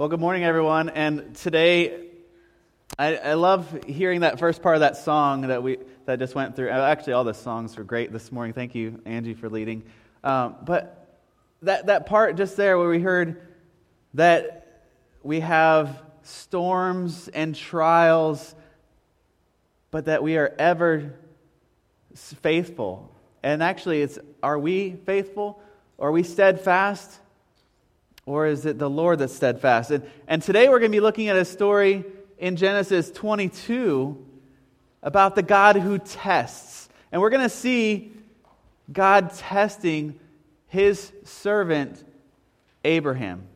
Well, good morning, everyone. And today, I, I, love hearing that first part of that song that we that just went through. Actually, all the songs were great this morning. Thank you, Angie, for leading. Um, but that that part just there where we heard that we have storms and trials, but that we are ever faithful. And actually, it's are we faithful? Are we steadfast? Or is it the Lord that's steadfast? And, and today we're going to be looking at a story in Genesis 22 about the God who tests. And we're going to see God testing his servant Abraham.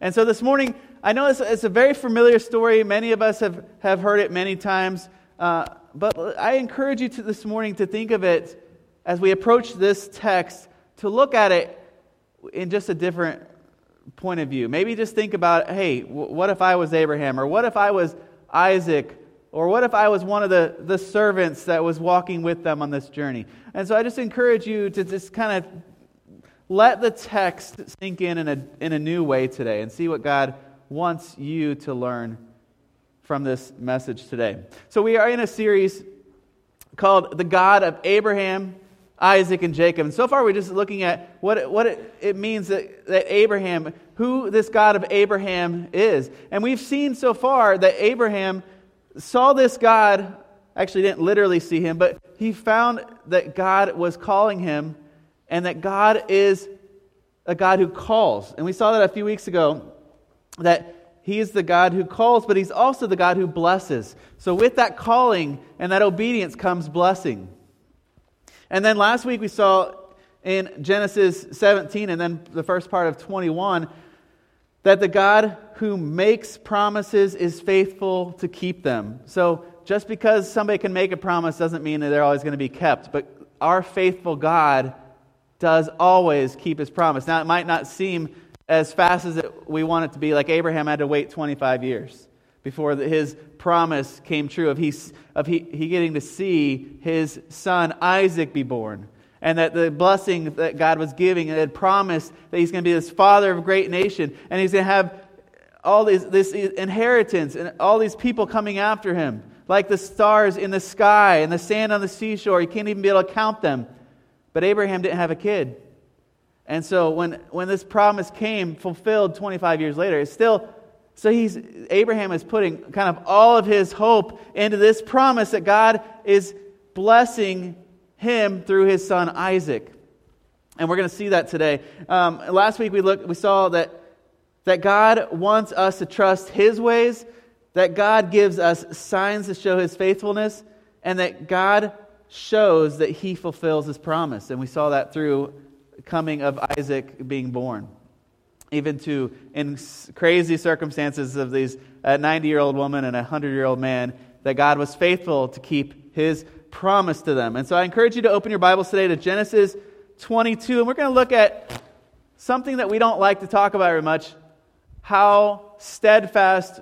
And so this morning, I know it's, it's a very familiar story. Many of us have, have heard it many times. Uh, but I encourage you to, this morning to think of it as we approach this text, to look at it in just a different point of view. Maybe just think about, hey, what if I was Abraham? Or what if I was Isaac? Or what if I was one of the, the servants that was walking with them on this journey? And so I just encourage you to just kind of let the text sink in in a, in a new way today and see what God wants you to learn from this message today. So we are in a series called The God of Abraham, Isaac and Jacob. And so far, we're just looking at what, what it, it means that, that Abraham, who this God of Abraham is. And we've seen so far that Abraham saw this God, actually didn't literally see him, but he found that God was calling him and that God is a God who calls. And we saw that a few weeks ago that he is the God who calls, but he's also the God who blesses. So with that calling and that obedience comes blessing. And then last week we saw in Genesis 17 and then the first part of 21 that the God who makes promises is faithful to keep them. So just because somebody can make a promise doesn't mean that they're always going to be kept, but our faithful God does always keep his promise. Now, it might not seem as fast as it, we want it to be, like Abraham had to wait 25 years before his promise came true of, he, of he, he getting to see his son Isaac be born. And that the blessing that God was giving and had promised that he's going to be this father of a great nation. And he's going to have all these, this inheritance and all these people coming after him, like the stars in the sky and the sand on the seashore. You can't even be able to count them. But Abraham didn't have a kid. And so when, when this promise came fulfilled 25 years later, it's still so he's Abraham is putting kind of all of his hope into this promise that God is blessing him through his son Isaac. And we're going to see that today. Um, last week we looked, we saw that, that God wants us to trust his ways, that God gives us signs to show his faithfulness, and that God shows that he fulfills his promise. And we saw that through coming of Isaac being born even to in crazy circumstances of these 90 year old woman and a 100 year old man, that God was faithful to keep his promise to them. And so I encourage you to open your Bibles today to Genesis 22, and we're going to look at something that we don't like to talk about very much how steadfast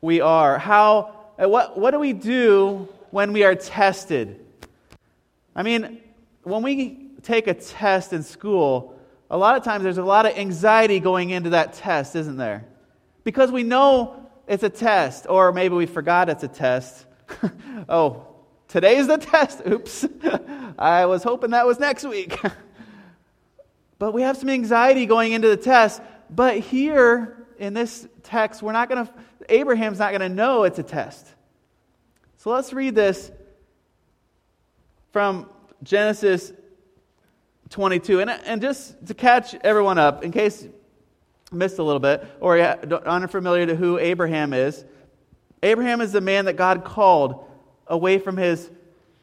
we are. How, what, what do we do when we are tested? I mean, when we take a test in school, a lot of times there's a lot of anxiety going into that test, isn't there? Because we know it's a test, or maybe we forgot it's a test. oh, today's the test. Oops. I was hoping that was next week. but we have some anxiety going into the test. But here in this text, we're not going to, Abraham's not going to know it's a test. So let's read this from Genesis 22. And, and just to catch everyone up, in case missed a little bit or you're unfamiliar to who Abraham is, Abraham is the man that God called away from his,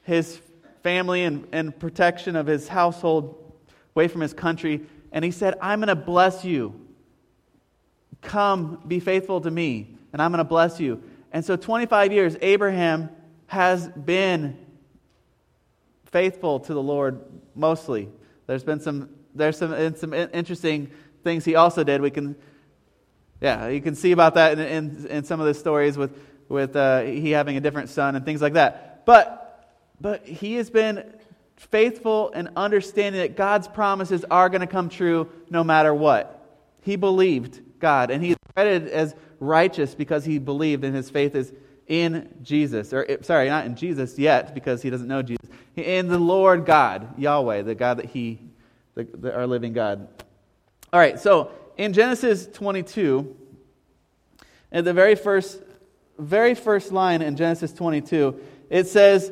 his family and, and protection of his household, away from his country. And he said, I'm going to bless you. Come, be faithful to me, and I'm going to bless you. And so, 25 years, Abraham has been faithful to the Lord mostly. There's been some, there's some, some interesting things he also did. We can, yeah, you can see about that in, in, in some of the stories with, with uh, he having a different son and things like that. But, but he has been faithful and understanding that God's promises are going to come true no matter what. He believed God, and he credited as righteous because he believed and his faith is in Jesus. Or, sorry, not in Jesus yet because he doesn't know Jesus. In the Lord God, Yahweh, the God that he, the, the, our living God. All right, so in Genesis 22, at the very first, very first line in Genesis 22, it says,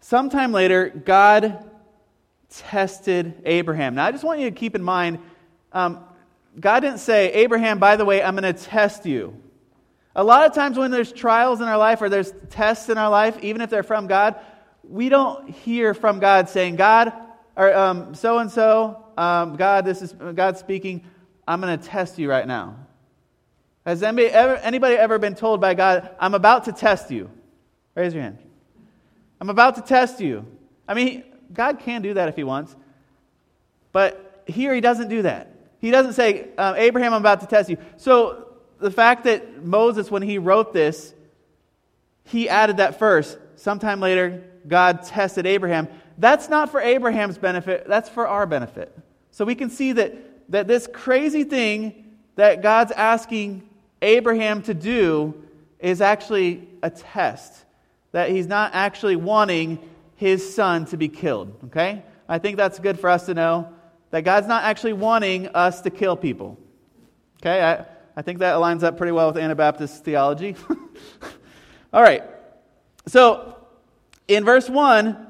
Sometime later, God tested Abraham. Now, I just want you to keep in mind, um, God didn't say, Abraham, by the way, I'm going to test you. A lot of times when there's trials in our life or there's tests in our life, even if they're from God, we don't hear from God saying, God, or so and so, God, this is God speaking, I'm going to test you right now. Has anybody ever, anybody ever been told by God, I'm about to test you? Raise your hand. I'm about to test you. I mean, God can do that if He wants. But here He doesn't do that. He doesn't say, um, Abraham, I'm about to test you. So the fact that Moses, when he wrote this, he added that first. Sometime later, God tested Abraham. That's not for Abraham's benefit, that's for our benefit. So we can see that, that this crazy thing that God's asking Abraham to do is actually a test that he's not actually wanting his son to be killed. Okay? I think that's good for us to know that God's not actually wanting us to kill people. Okay? I, I think that aligns up pretty well with Anabaptist theology. All right. So, in verse 1,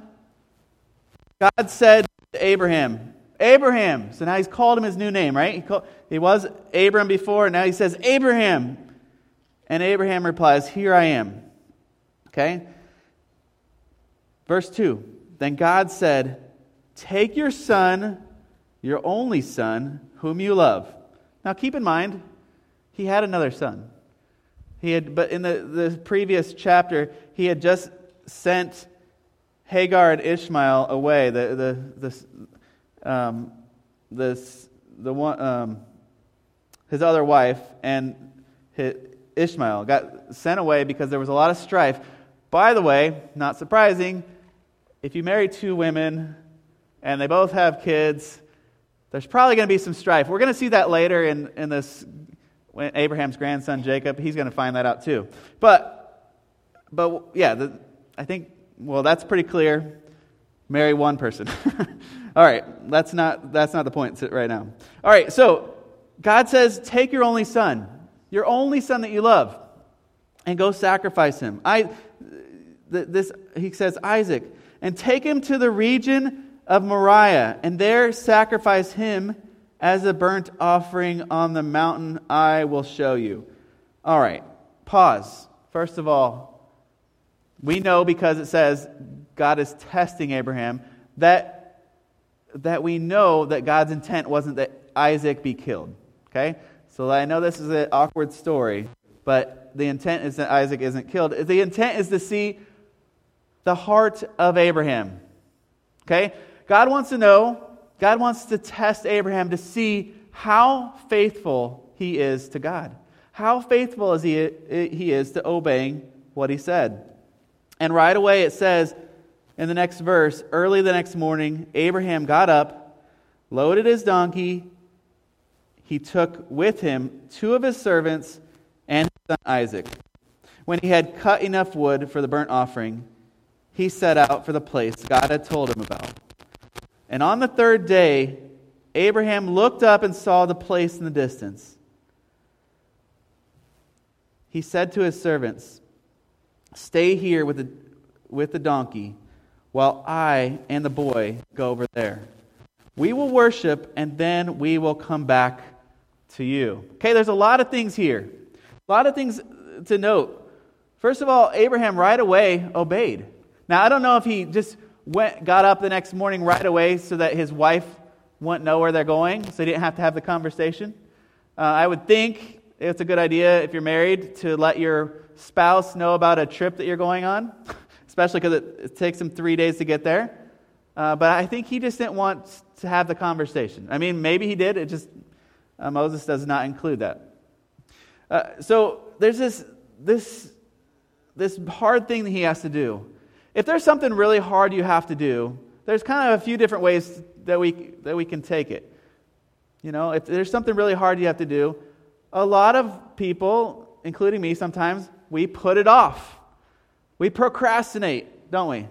God said to Abraham, Abraham. So now he's called him his new name, right? He, called, he was Abram before, and now he says, Abraham. And Abraham replies, Here I am. Okay? Verse 2 Then God said, Take your son, your only son, whom you love. Now keep in mind, he had another son. He had, but in the, the previous chapter, he had just sent Hagar and Ishmael away, the, the, the, um, this, the one, um, his other wife, and his, Ishmael got sent away because there was a lot of strife. By the way, not surprising, if you marry two women and they both have kids, there's probably going to be some strife. We're going to see that later in, in this when Abraham's grandson Jacob. He's going to find that out too. But, but yeah, the, I think, well, that's pretty clear. Marry one person. All right, that's not, that's not the point right now. All right, so God says, take your only son, your only son that you love, and go sacrifice him. I, this, he says, Isaac and take him to the region of Moriah, and there sacrifice him as a burnt offering on the mountain I will show you. All right, pause. First of all, we know because it says God is testing Abraham that, that we know that God's intent wasn't that Isaac be killed. Okay? So I know this is an awkward story, but the intent is that Isaac isn't killed. The intent is to see the heart of Abraham. Okay? God wants to know, God wants to test Abraham to see how faithful he is to God. How faithful is he, he is to obeying what he said. And right away it says in the next verse, early the next morning, Abraham got up, loaded his donkey, he took with him two of his servants and his son Isaac. When he had cut enough wood for the burnt offering, he set out for the place God had told him about. And on the third day, Abraham looked up and saw the place in the distance. He said to his servants, Stay here with the, with the donkey while I and the boy go over there. We will worship and then we will come back to you. Okay, there's a lot of things here. A lot of things to note. First of all, Abraham right away obeyed. Now, I don't know if he just went, got up the next morning right away so that his wife wouldn't know where they're going, so he didn't have to have the conversation. Uh, I would think it's a good idea if you're married to let your spouse know about a trip that you're going on, especially because it, it, takes them three days to get there. Uh, but I think he just didn't want to have the conversation. I mean, maybe he did. It just uh, Moses does not include that. Uh, so there's this this this hard thing that he has to do if there's something really hard you have to do, there's kind of a few different ways that we, that we can take it. You know, if there's something really hard you have to do, a lot of people, including me sometimes, we put it off. We procrastinate, don't we?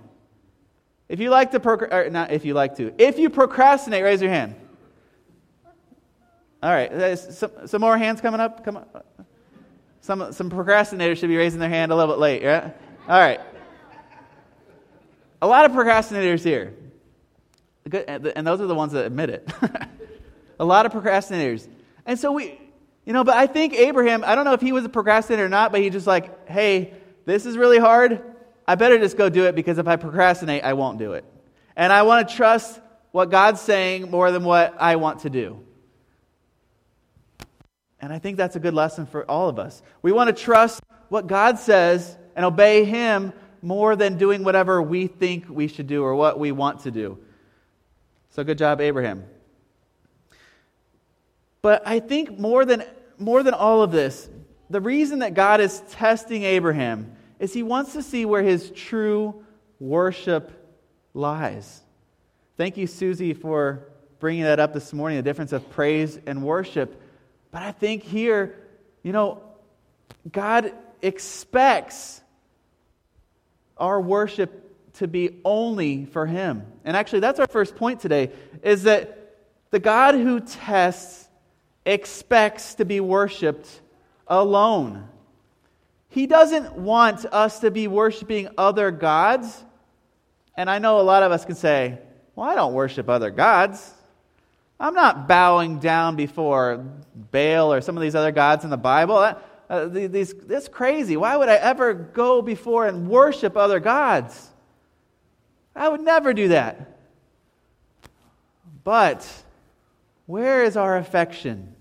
If you like to procrastinate, not if you like to, if you procrastinate, raise your hand. All right, some, some more hands coming up. Come on. Some, some procrastinators should be raising their hand a little bit late, yeah? All right. A lot of procrastinators here. And those are the ones that admit it. a lot of procrastinators. And so we, you know, but I think Abraham, I don't know if he was a procrastinator or not, but he just like, hey, this is really hard. I better just go do it because if I procrastinate, I won't do it. And I want to trust what God's saying more than what I want to do. And I think that's a good lesson for all of us. We want to trust what God says and obey Him more than doing whatever we think we should do or what we want to do. So good job, Abraham. But I think more than, more than all of this, the reason that God is testing Abraham is he wants to see where his true worship lies. Thank you, Susie, for bringing that up this morning the difference of praise and worship. But I think here, you know, God expects our worship to be only for him. And actually that's our first point today is that the God who tests expects to be worshiped alone. He doesn't want us to be worshiping other gods. And I know a lot of us can say, well, I don't worship other gods. I'm not bowing down before Baal or some of these other gods in the Bible. Uh, Uh, these, crazy. Why would I ever go before and worship other gods? I would never do that. But where is our affection?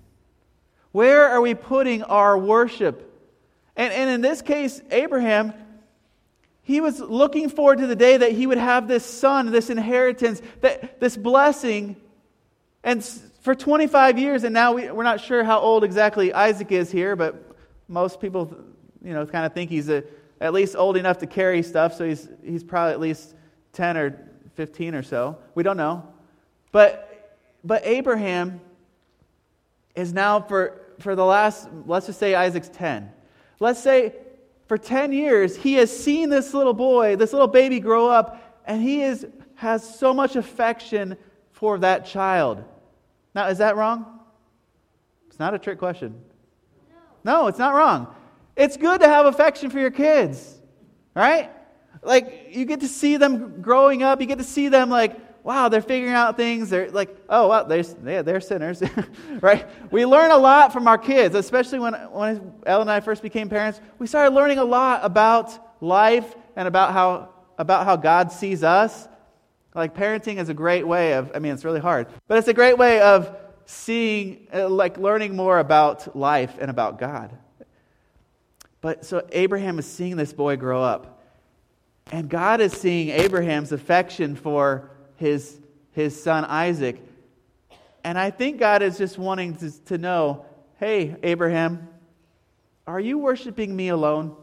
Where are we putting our worship? And, and in this case, Abraham, he was looking forward to the day that he would have this son, this inheritance, that, this blessing. And for 25 years, and now we, we're not sure how old exactly Isaac is here, but most people, you know, kind of think he's a, at least old enough to carry stuff, so he's, he's probably at least 10 or 15 or so. We don't know. But, but Abraham is now, for, for the last, let's just say Isaac's 10. Let's say for 10 years, he has seen this little boy, this little baby grow up, and he is, has so much affection for that child. Now, is that wrong? It's not a trick question. No, it's not wrong. It's good to have affection for your kids, right? Like, you get to see them growing up. You get to see them, like, wow, they're figuring out things. They're like, oh, well, they're, yeah, they're sinners, right? We learn a lot from our kids, especially when, when Ellen and I first became parents. We started learning a lot about life and about how, about how God sees us. Like, parenting is a great way of, I mean, it's really hard, but it's a great way of seeing, uh, like learning more about life and about God. But so Abraham is seeing this boy grow up. And God is seeing Abraham's affection for his, his son Isaac. And I think God is just wanting to, to know hey, Abraham, are you worshiping me alone?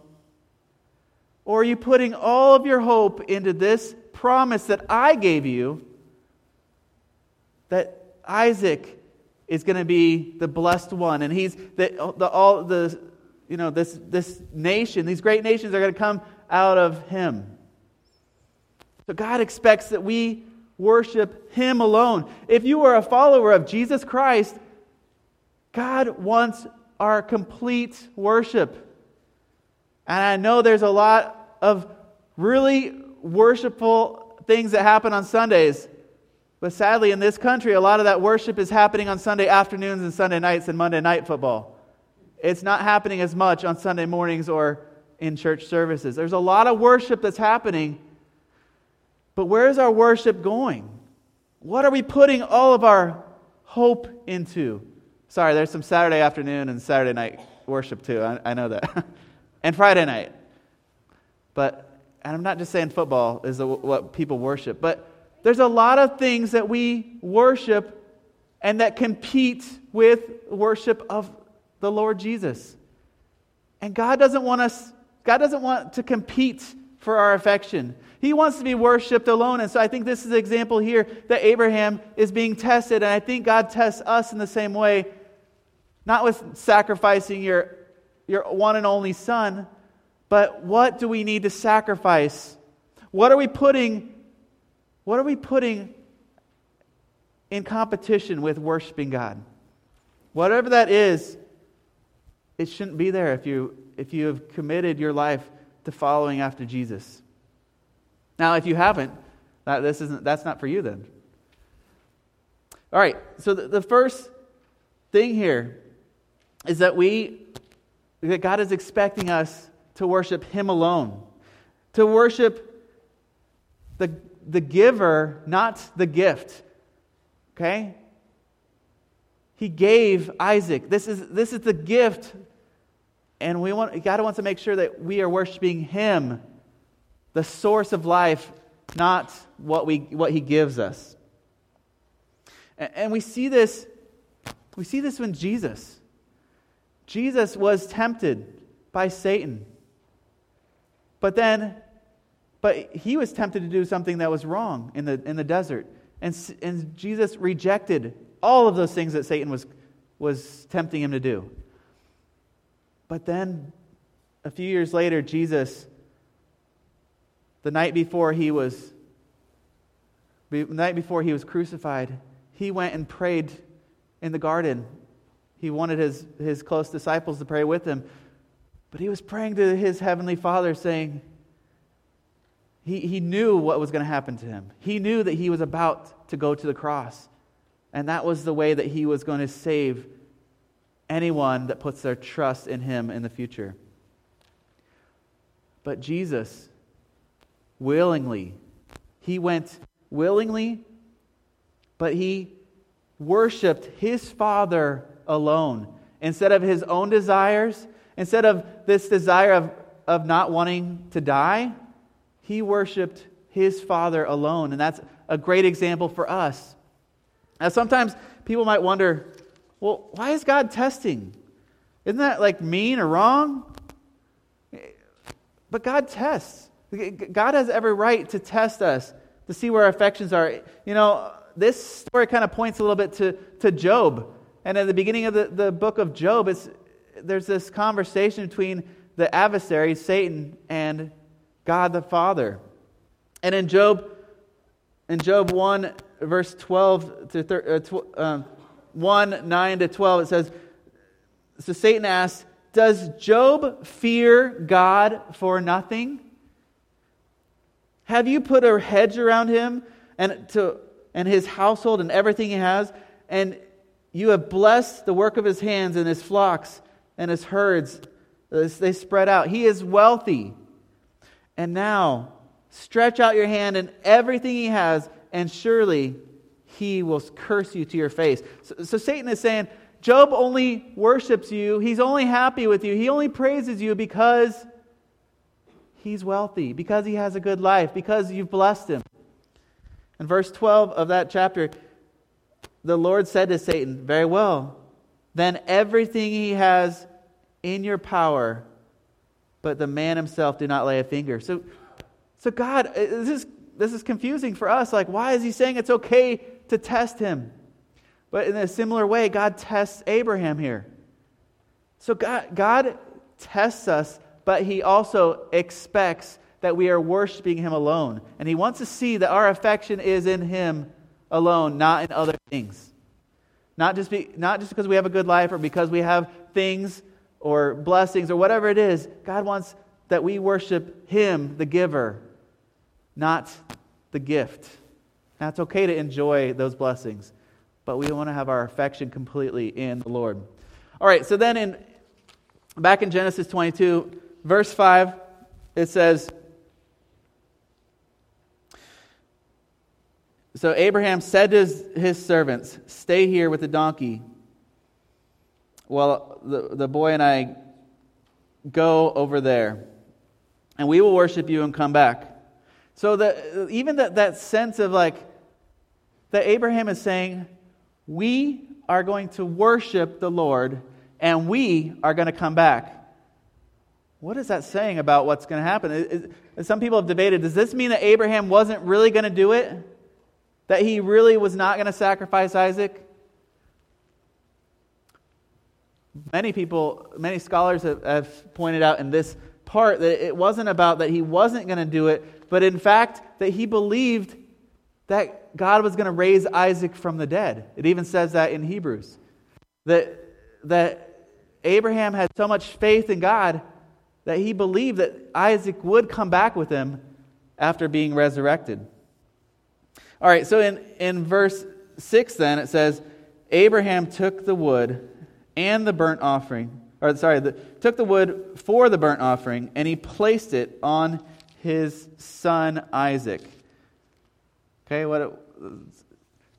Or are you putting all of your hope into this promise that I gave you that Isaac is going to be the blessed one. And he's the, the, all the, you know, this, this nation, these great nations are going to come out of him. So God expects that we worship him alone. If you are a follower of Jesus Christ, God wants our complete worship. And I know there's a lot of really worshipful things that happen on Sundays. But sadly, in this country, a lot of that worship is happening on Sunday afternoons and Sunday nights and Monday night football. It's not happening as much on Sunday mornings or in church services. There's a lot of worship that's happening, but where is our worship going? What are we putting all of our hope into? Sorry, there's some Saturday afternoon and Saturday night worship too. I, I know that. and Friday night. But, and I'm not just saying football is the, what people worship, but there's a lot of things that we worship and that compete with worship of the Lord Jesus. And God doesn't want us, God doesn't want to compete for our affection. He wants to be worshiped alone. And so I think this is an example here that Abraham is being tested. And I think God tests us in the same way. not with sacrificing your, your one and only son, but what do we need to sacrifice? What are we putting what are we putting in competition with worshiping God? Whatever that is, it shouldn't be there if you if you have committed your life to following after Jesus. Now, if you haven't, that, this isn't, that's not for you then. All right, so the, the first thing here is that we, that God is expecting us to worship Him alone, to worship the, the giver, not the gift. Okay? He gave Isaac. This is, this is the gift. And we want, God wants to make sure that we are worshiping Him, the source of life, not what, we, what He gives us. And, and we see this, we see this when Jesus. Jesus was tempted by Satan. But then, but he was tempted to do something that was wrong in the, in the desert. And, and Jesus rejected all of those things that Satan was, was tempting him to do. But then, a few years later, Jesus, the night before he was, the night before he was crucified, he went and prayed in the garden. He wanted his, his close disciples to pray with him. But he was praying to his heavenly Father, saying, he, he knew what was going to happen to him. He knew that he was about to go to the cross. And that was the way that he was going to save anyone that puts their trust in him in the future. But Jesus, willingly, he went willingly, but he worshiped his Father alone. Instead of his own desires, instead of this desire of, of not wanting to die, he worshiped his Father alone. And that's a great example for us. Now, sometimes people might wonder, well, why is God testing? Isn't that like mean or wrong? But God tests. God has every right to test us to see where our affections are. You know, this story kind of points a little bit to, to Job. And at the beginning of the, the book of Job, it's, there's this conversation between the adversary, Satan, and God the Father. And in Job, in Job 1, verse 12 to thir- uh, tw- um, 1, 9 to 12, it says, So Satan asks, Does Job fear God for nothing? Have you put a hedge around him and, to, and his household and everything he has? And you have blessed the work of his hands and his flocks and his herds. They spread out. He is wealthy. And now, stretch out your hand and everything he has, and surely he will curse you to your face. So, so, Satan is saying, Job only worships you, he's only happy with you, he only praises you because he's wealthy, because he has a good life, because you've blessed him. In verse 12 of that chapter, the Lord said to Satan, Very well, then everything he has in your power but the man himself did not lay a finger. So, so God, uh, this is, this is confusing for us. Like, why is he saying it's okay to test him? But in a similar way, God tests Abraham here. So God, God tests us, but he also expects that we are worshiping him alone. And he wants to see that our affection is in him alone, not in other things. Not just, be, not just because we have a good life or because we have things or blessings or whatever it is, God wants that we worship Him, the giver, not the gift. Now, it's okay to enjoy those blessings, but we want to have our affection completely in the Lord. All right, so then in back in Genesis 22, verse 5, it says, So Abraham said to his, his servants, Stay here with the donkey well, the, the boy and I go over there, and we will worship you and come back. So that even that, that sense of like that Abraham is saying, we are going to worship the Lord and we are going to come back. What is that saying about what's going to happen? Some people have debated does this mean that Abraham wasn't really going to do it? That he really was not going to sacrifice Isaac? Many people, many scholars have, have pointed out in this part that it wasn't about that he wasn't going to do it, but in fact that he believed that God was going to raise Isaac from the dead. It even says that in Hebrews. That, that Abraham had so much faith in God that he believed that Isaac would come back with him after being resurrected. All right, so in, in verse 6, then, it says, Abraham took the wood and the burnt offering, or sorry, the, took the wood for the burnt offering, and he placed it on his son Isaac. Okay, what it,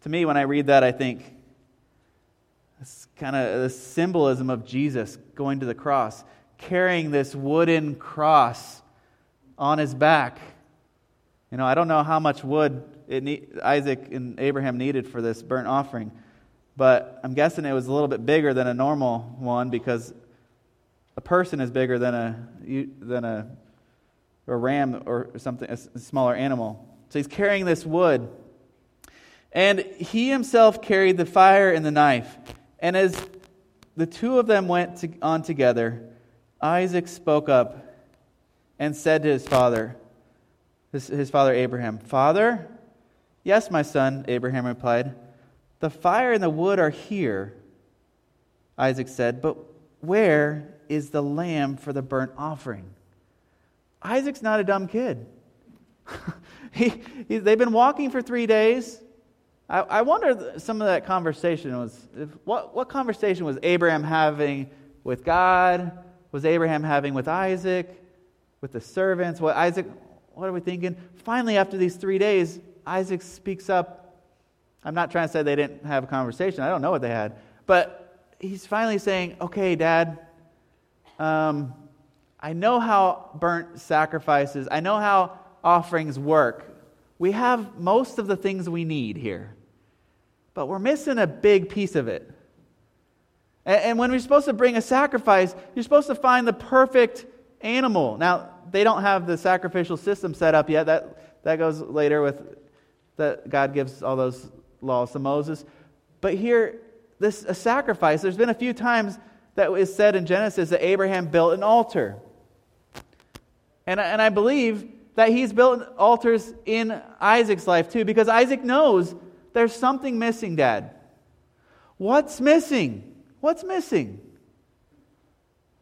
to me, when I read that, I think it's kind of the symbolism of Jesus going to the cross, carrying this wooden cross on his back. You know, I don't know how much wood Isaac and Abraham needed for this burnt offering. But I'm guessing it was a little bit bigger than a normal one because a person is bigger than a, than a, a ram or something, a smaller animal. So he's carrying this wood. And he himself carried the fire and the knife. And as the two of them went to, on together, Isaac spoke up and said to his father, his, his father Abraham, Father? Yes, my son, Abraham replied. The fire and the wood are here, Isaac said, but where is the lamb for the burnt offering? Isaac's not a dumb kid. he, he, they've been walking for three days. I, I wonder some of that conversation was if, what, what conversation was Abraham having with God? Was Abraham having with Isaac? With the servants? What Isaac? What are we thinking? Finally, after these three days, Isaac speaks up. I'm not trying to say they didn't have a conversation. I don't know what they had. But he's finally saying, okay, Dad, um, I know how burnt sacrifices, I know how offerings work. We have most of the things we need here, but we're missing a big piece of it. And, and when we're supposed to bring a sacrifice, you're supposed to find the perfect animal. Now, they don't have the sacrificial system set up yet. That, that goes later with that God gives all those laws to Moses. But here, this a sacrifice. There's been a few times that is said in Genesis that Abraham built an altar. And, and I believe that he's built altars in Isaac's life too, because Isaac knows there's something missing, Dad. What's missing? What's missing?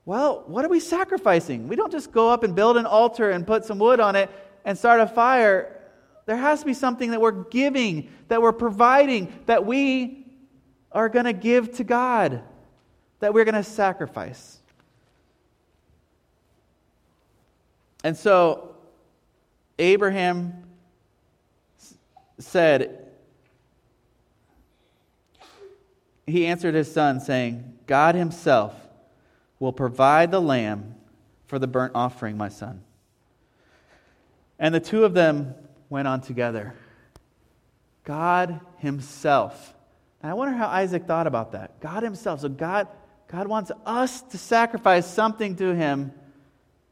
Well, what are we sacrificing? We don't just go up and build an altar and put some wood on it and start a fire there has to be something that we're giving, that we're providing, that we are going to give to God, that we're going to sacrifice. And so Abraham said, he answered his son, saying, God himself will provide the lamb for the burnt offering, my son. And the two of them went on together. God Himself. I wonder how Isaac thought about that. God Himself. So God, God wants us to sacrifice something to Him,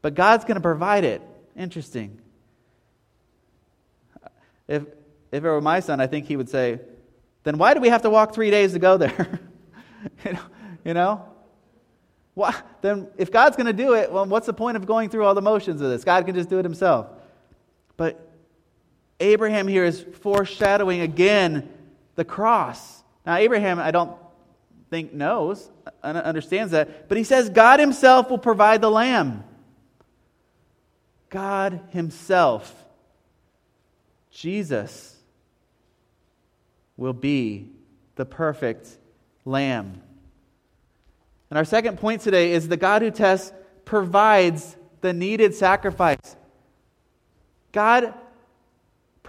but God's going to provide it. Interesting. If, if it were my son, I think he would say, then why do we have to walk three days to go there? you know? You know? Well, then if God's going to do it, well, what's the point of going through all the motions of this? God can just do it himself. But Abraham here is foreshadowing again the cross. Now, Abraham, I don't think knows, understands that, but he says God himself will provide the lamb. God himself, Jesus, will be the perfect lamb. And our second point today is the God who tests provides the needed sacrifice. God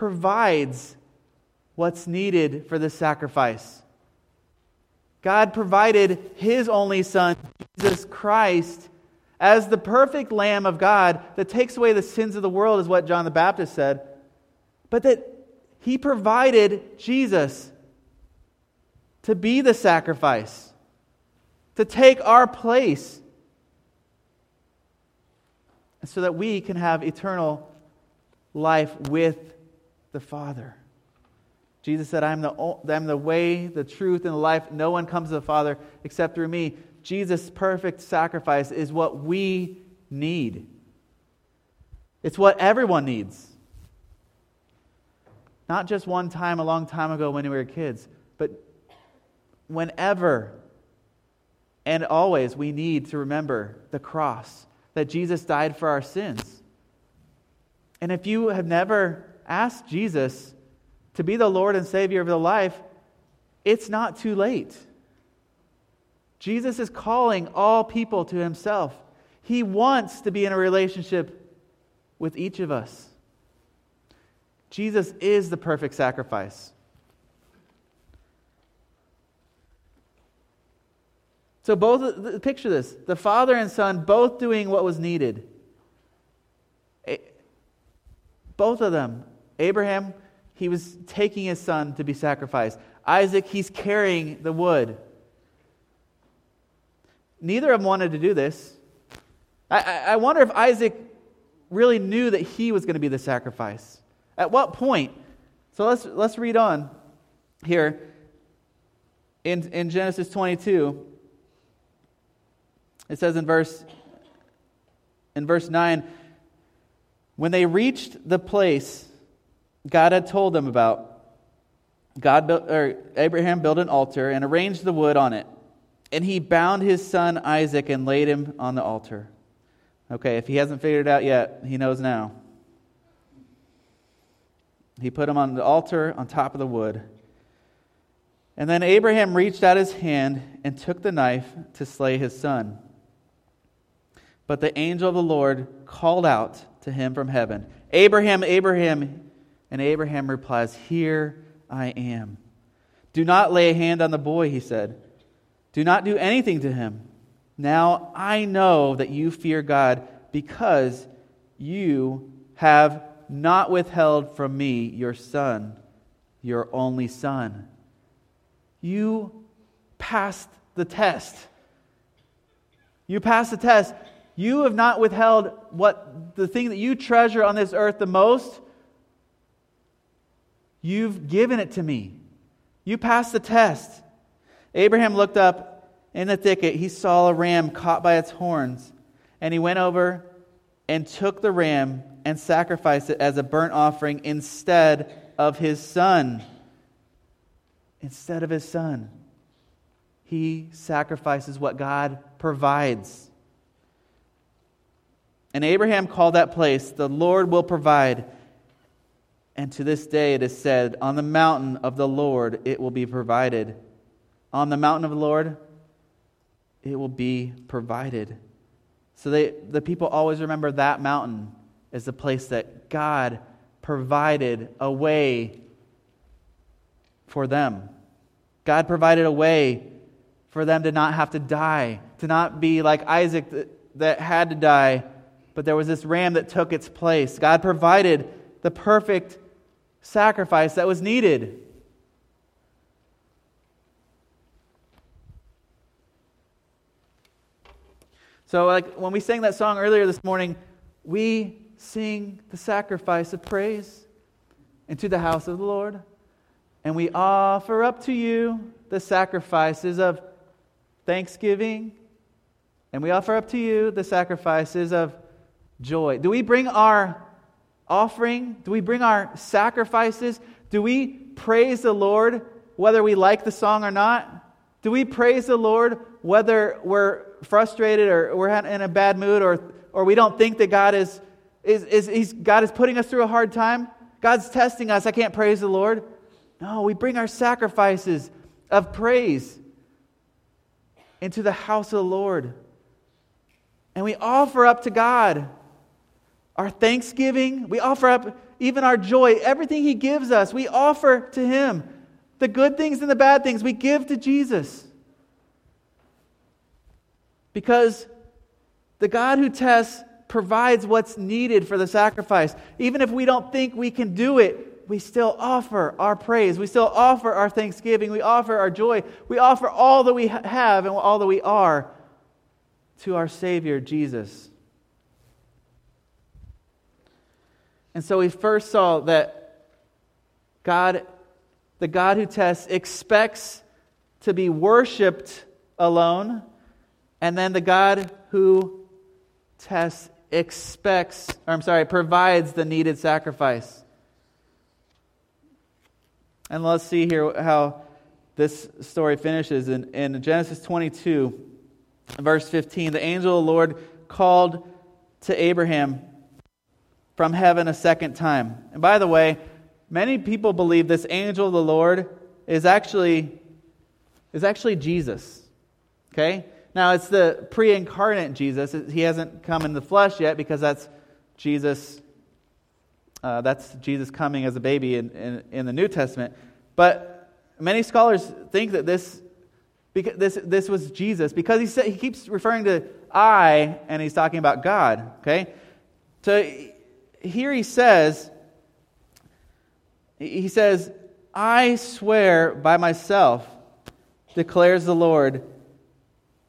provides what's needed for the sacrifice. God provided his only Son, Jesus Christ, as the perfect Lamb of God that takes away the sins of the world, is what John the Baptist said. But that he provided Jesus to be the sacrifice, to take our place, so that we can have eternal life with the Father. Jesus said, I'm the, I'm the way, the truth, and the life. No one comes to the Father except through me. Jesus' perfect sacrifice is what we need. It's what everyone needs. Not just one time a long time ago when we were kids, but whenever and always we need to remember the cross, that Jesus died for our sins. And if you have never asked Jesus to be the Lord and Savior of your life, it's not too late. Jesus is calling all people to himself. He wants to be in a relationship with each of us. Jesus is the perfect sacrifice. So, both, picture this the father and son both doing what was needed. Eh, both of them. Abraham, he was taking his son to be sacrificed. Isaac, he's carrying the wood. Neither of them wanted to do this. I, I wonder if Isaac really knew that he was going to be the sacrifice. At what point? So let's, let's read on here in, in Genesis 22. It says in verse, in verse 9 When they reached the place God had told them about, God built, or Abraham built an altar and arranged the wood on it. And he bound his son Isaac and laid him on the altar. Okay, if he hasn't figured it out yet, he knows now. He put him on the altar on top of the wood. And then Abraham reached out his hand and took the knife to slay his son. But the angel of the Lord called out to him from heaven, Abraham, Abraham. And Abraham replies, Here I am. Do not lay a hand on the boy, he said. Do not do anything to him. Now I know that you fear God because you have not withheld from me your son, your only son. You passed the test. You passed the test. You have not withheld what the thing that you treasure on this earth the most. You've given it to me. You passed the test. Abraham looked up in the thicket. He saw a ram caught by its horns, and he went over and took the ram and sacrificed it as a burnt offering instead of his son. Instead of his son. He sacrifices what God provides. And Abraham called that place, The Lord will provide. And to this day it is said, On the mountain of the Lord it will be provided. On the mountain of the Lord it will be provided. So they, the people always remember that mountain as the place that God provided a way for them. God provided a way for them to not have to die, to not be like Isaac that, that had to die but there was this ram that took its place. God provided the perfect sacrifice that was needed. So, like when we sang that song earlier this morning, we sing the sacrifice of praise into the house of the Lord, and we offer up to you the sacrifices of thanksgiving, and we offer up to you the sacrifices of joy? Do we bring our offering? Do we bring our sacrifices? Do we praise the Lord whether we like the song or not? Do we praise the Lord whether we're frustrated or we're in a bad mood or, or we don't think that God is, is, is he's, God is putting us through a hard time? God's testing us. I can't praise the Lord. No, we bring our sacrifices of praise into the house of the Lord. And we offer up to God our thanksgiving, we offer up even our joy, everything He gives us, we offer to Him. The good things and the bad things we give to Jesus. Because the God who tests provides what's needed for the sacrifice. Even if we don't think we can do it, we still offer our praise. We still offer our thanksgiving. We offer our joy. We offer all that we have and all that we are to our Savior, Jesus. And so we first saw that God, the God who tests, expects to be worshiped alone And then the God who tests expects, or I'm sorry, provides the needed sacrifice. And let's see here how this story finishes. In, in Genesis 22, verse 15, the angel of the Lord called to Abraham from heaven a second time. And by the way, many people believe this angel of the Lord is actually, is actually Jesus. Okay? Now, it's the pre incarnate Jesus. He hasn't come in the flesh yet because that's Jesus. Uh, that's Jesus coming as a baby in, in, in, the New Testament. But many scholars think that this, because this, this was Jesus because he, said, he keeps referring to I and he's talking about God. Okay? So here he says, he says, I swear by myself, declares the Lord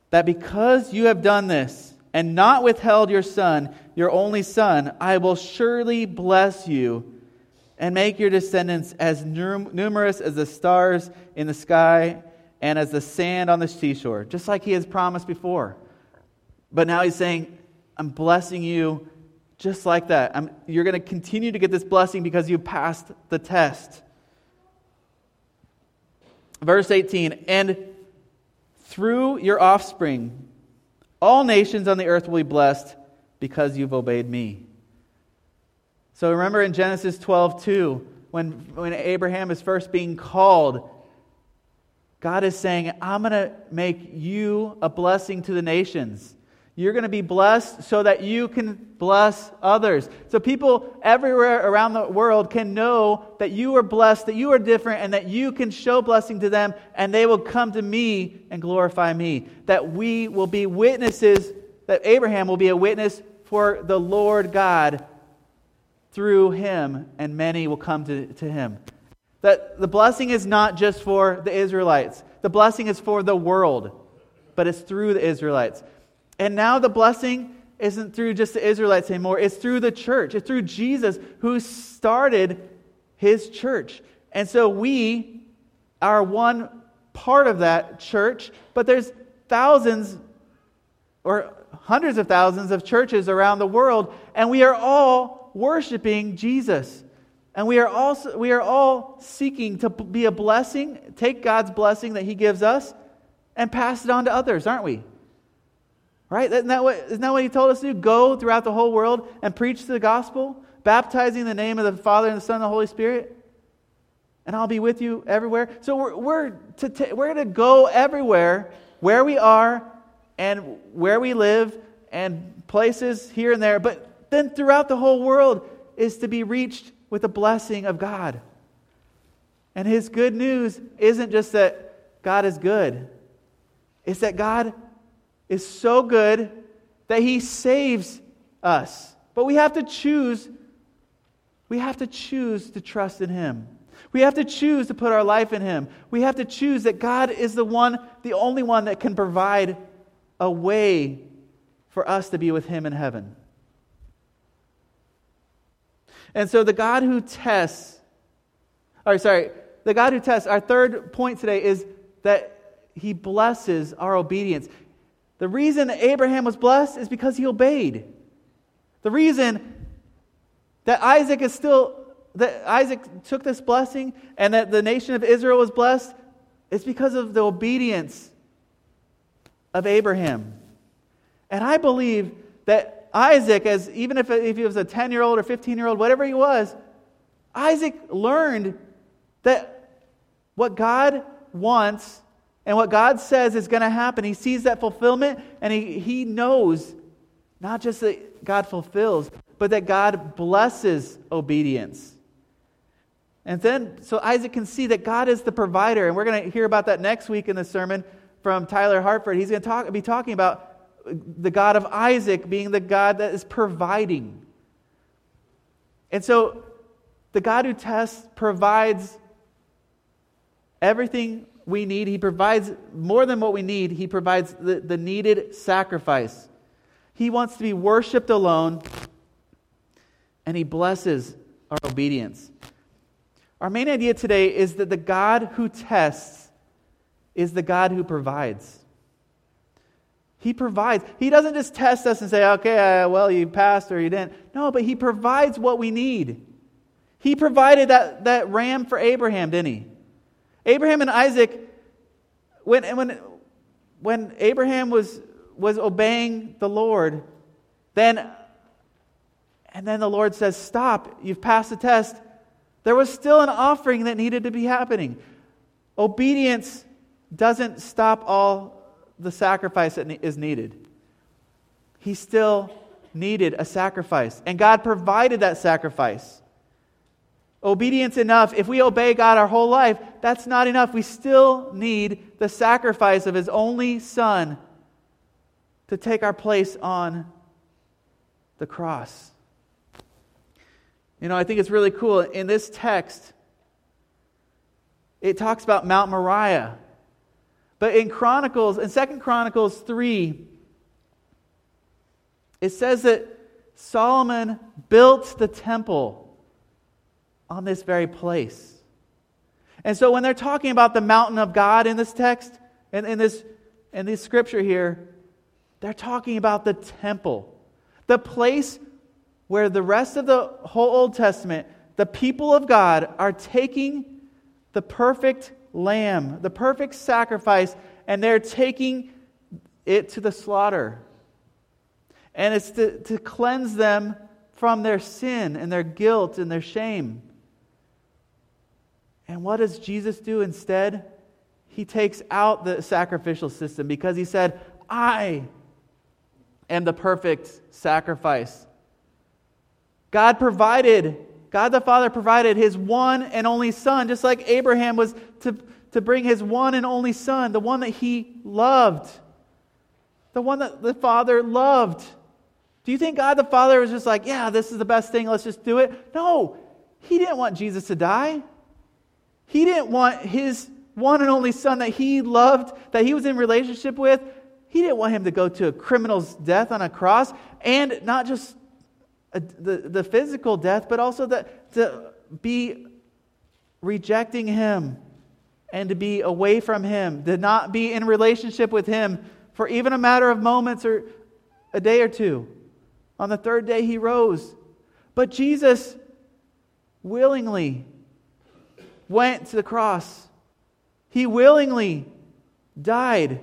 that because you have done this and not withheld your son, your only son, I will surely bless you and make your descendants as numerous as the stars in the sky and as the sand on the seashore, just like he has promised before. But now he's saying, I'm blessing you just like that. I'm, you're going to continue to get this blessing because you passed the test. Verse 18, and through your offspring, all nations on the earth will be blessed because you've obeyed me. So remember in Genesis 12, 2, when, when Abraham is first being called, God is saying, I'm going to make you a blessing to the nations. You're going to be blessed so that you can bless others. So people everywhere around the world can know that you are blessed, that you are different, and that you can show blessing to them, and they will come to me and glorify me. That we will be witnesses, that Abraham will be a witness for the Lord God through him, and many will come to, to him. That the blessing is not just for the Israelites, the blessing is for the world, but it's through the Israelites. And now the blessing isn't through just the Israelites anymore, it's through the church. It's through Jesus who started his church. And so we are one part of that church, but there's thousands or hundreds of thousands of churches around the world, and we are all worshiping Jesus. And we are also we are all seeking to be a blessing, take God's blessing that he gives us and pass it on to others, aren't we? Right? Isn't that, what, isn't that what he told us to do? Go throughout the whole world and preach the gospel, baptizing the name of the Father and the Son and the Holy Spirit. And I'll be with you everywhere. So we're, we're, to t- we're to go everywhere, where we are and where we live and places here and there. But then throughout the whole world is to be reached with the blessing of God. And his good news isn't just that God is good, it's that God is so good that he saves us. But we have to choose we have to choose to trust in him. We have to choose to put our life in him. We have to choose that God is the one, the only one that can provide a way for us to be with him in heaven. And so the God who tests, or sorry, the God who tests, our third point today is that he blesses our obedience. The reason that Abraham was blessed is because he obeyed. The reason that Isaac is still that Isaac took this blessing and that the nation of Israel was blessed is because of the obedience of Abraham. And I believe that Isaac, as even if, if he was a 10 year old or 15 year old, whatever he was, Isaac learned that what God wants and what God says is going to happen. He sees that fulfillment and he, he knows not just that God fulfills, but that God blesses obedience. And then, so Isaac can see that God is the provider. And we're going to hear about that next week in the sermon from Tyler Hartford. He's going to talk, be talking about the God of Isaac being the God that is providing. And so, the God who tests provides everything we need. He provides more than what we need, He provides the, the needed sacrifice. He wants to be worshiped alone, and He blesses our obedience. Our main idea today is that the God who tests is the God who provides. He provides. He doesn't just test us and say, okay, uh, well, you passed or you didn't. No, but He provides what we need. He provided that, that ram for Abraham, didn't He? Abraham and Isaac, when, when, when Abraham was, was obeying the Lord, then, and then the Lord says, Stop, you've passed the test. There was still an offering that needed to be happening. Obedience doesn't stop all the sacrifice that is needed. He still needed a sacrifice, and God provided that sacrifice. Obedience enough. If we obey God our whole life, that's not enough. We still need the sacrifice of His only Son to take our place on the cross. You know, I think it's really cool. In this text, it talks about Mount Moriah. But in Chronicles, in Second Chronicles 3, it says that Solomon built the temple on this very place. And so when they're talking about the mountain of God in this text, in, in, this, in this scripture here, they're talking about the temple, the place where the rest of the whole Old Testament, the people of God are taking the perfect lamb, the perfect sacrifice, and they're taking it to the slaughter. And it's to, to cleanse them from their sin and their guilt and their shame. And what does Jesus do instead? He takes out the sacrificial system because he said, I am the perfect sacrifice. God provided, God the Father provided his one and only Son, just like Abraham was to, to bring his one and only Son, the one that he loved, the one that the Father loved. Do you think God the Father was just like, yeah, this is the best thing, let's just do it? No, he didn't want Jesus to die. He didn't want his one and only Son that he loved, that he was in relationship with, he didn't want him to go to a criminal's death on a cross, and not just the, the physical death, but also the, to be rejecting Him and to be away from Him, to not be in relationship with Him for even a matter of moments or a day or two. On the third day, He rose. But Jesus willingly went to the cross, He willingly died.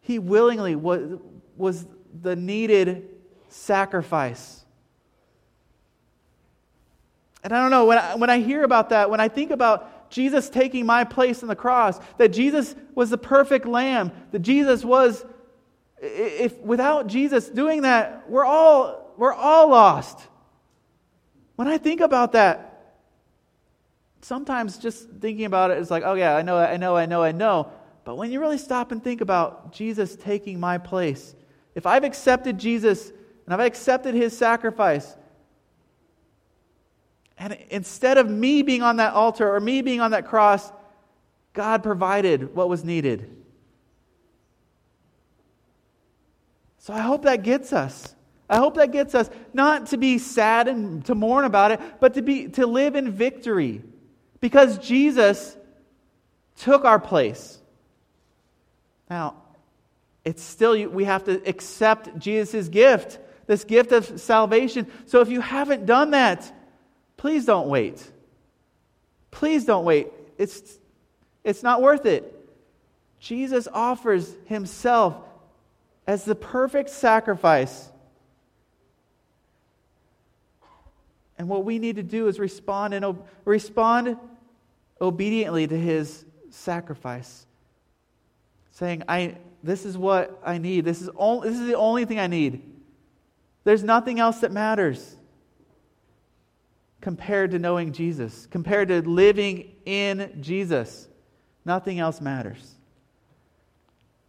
He willingly was, was the needed sacrifice. And I don't know, when I, when I hear about that, when I think about Jesus taking my place on the cross, that Jesus was the perfect lamb, that Jesus was, if without Jesus doing that, we're all, we're all lost. When I think about that, sometimes just thinking about it is like, oh yeah, I know, I know, I know, I know. But when you really stop and think about Jesus taking my place, if I've accepted Jesus and I've accepted his sacrifice. And instead of me being on that altar or me being on that cross, God provided what was needed. So I hope that gets us. I hope that gets us not to be sad and to mourn about it, but to be to live in victory. Because Jesus took our place. Now, it's still we have to accept Jesus' gift this gift of salvation. So if you haven't done that, please don't wait. Please don't wait. It's, it's not worth it. Jesus offers himself as the perfect sacrifice. And what we need to do is respond and respond obediently to his sacrifice. Saying, I, this is what I need. This is, all, this is the only thing I need. There's nothing else that matters compared to knowing Jesus, compared to living in Jesus. Nothing else matters.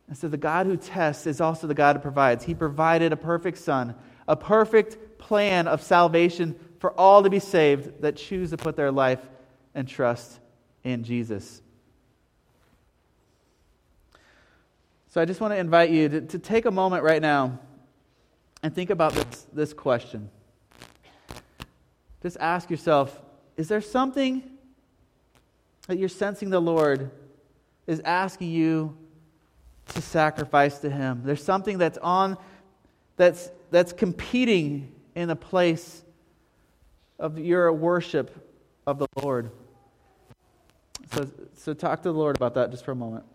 And so the God who tests is also the God who provides. He provided a perfect Son, a perfect plan of salvation for all to be saved that choose to put their life and trust in Jesus. So I just want to invite you to, to take a moment right now and think about this, this question. Just ask yourself is there something that you're sensing the Lord is asking you to sacrifice to Him. There's something that's on, that's, that's competing in the place of your worship of the Lord. So, so talk to the Lord about that just for a moment.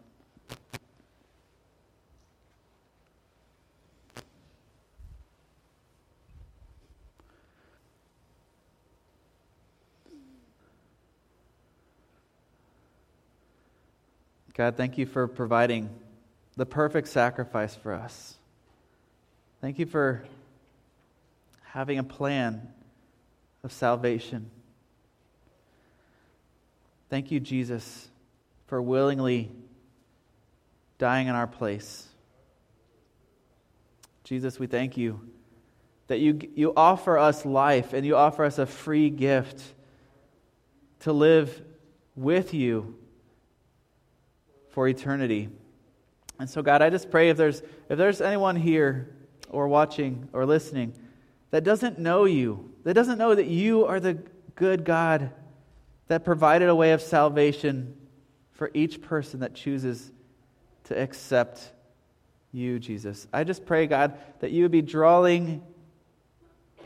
God, thank you for providing the perfect sacrifice for us. Thank you for having a plan of salvation. Thank you, Jesus, for willingly dying in our place. Jesus, we thank you that you, you offer us life and you offer us a free gift to live with you for eternity. And so, God, I just pray if there's, if there's anyone here or watching or listening that doesn't know you, that doesn't know that you are the good God that provided a way of salvation for each person that chooses to accept you, Jesus. I just pray, God, that you would be drawing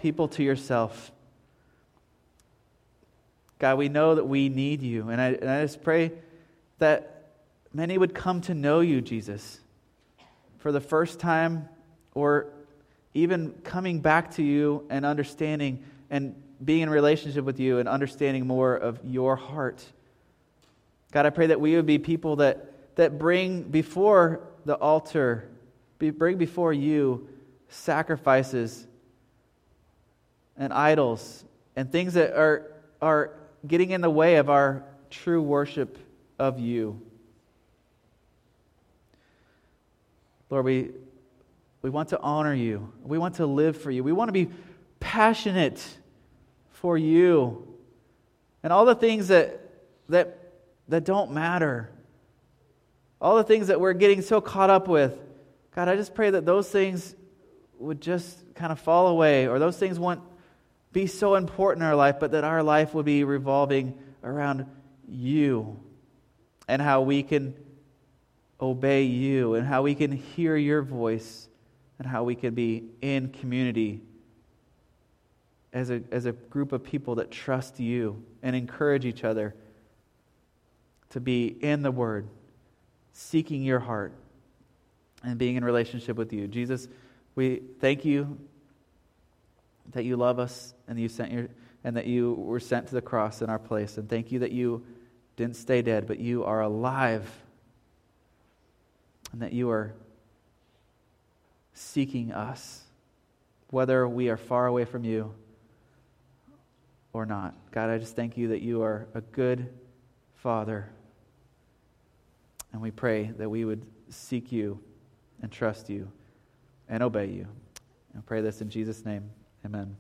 people to yourself. God, we know that we need you. And I, and I just pray that many would come to know you, Jesus, for the first time or even coming back to you and understanding and being in relationship with you and understanding more of your heart. God, I pray that we would be people that, that bring before the altar, be, bring before you sacrifices and idols and things that are, are getting in the way of our true worship of you. Lord, we, we want to honor you. We want to live for you. We want to be passionate for you. And all the things that, that, that don't matter, all the things that we're getting so caught up with, God, I just pray that those things would just kind of fall away, or those things won't be so important in our life, but that our life would be revolving around you and how we can obey you and how we can hear your voice and how we can be in community as a, as a group of people that trust you and encourage each other to be in the Word, seeking your heart, and being in relationship with you. Jesus, we thank you that you love us and you sent your and that you were sent to the cross in our place. And thank you that you didn't stay dead, but you are alive and that you are seeking us, whether we are far away from you or not. God, I just thank you that you are a good Father. And we pray that we would seek you and trust you and obey you. And pray this in Jesus' name. Amen.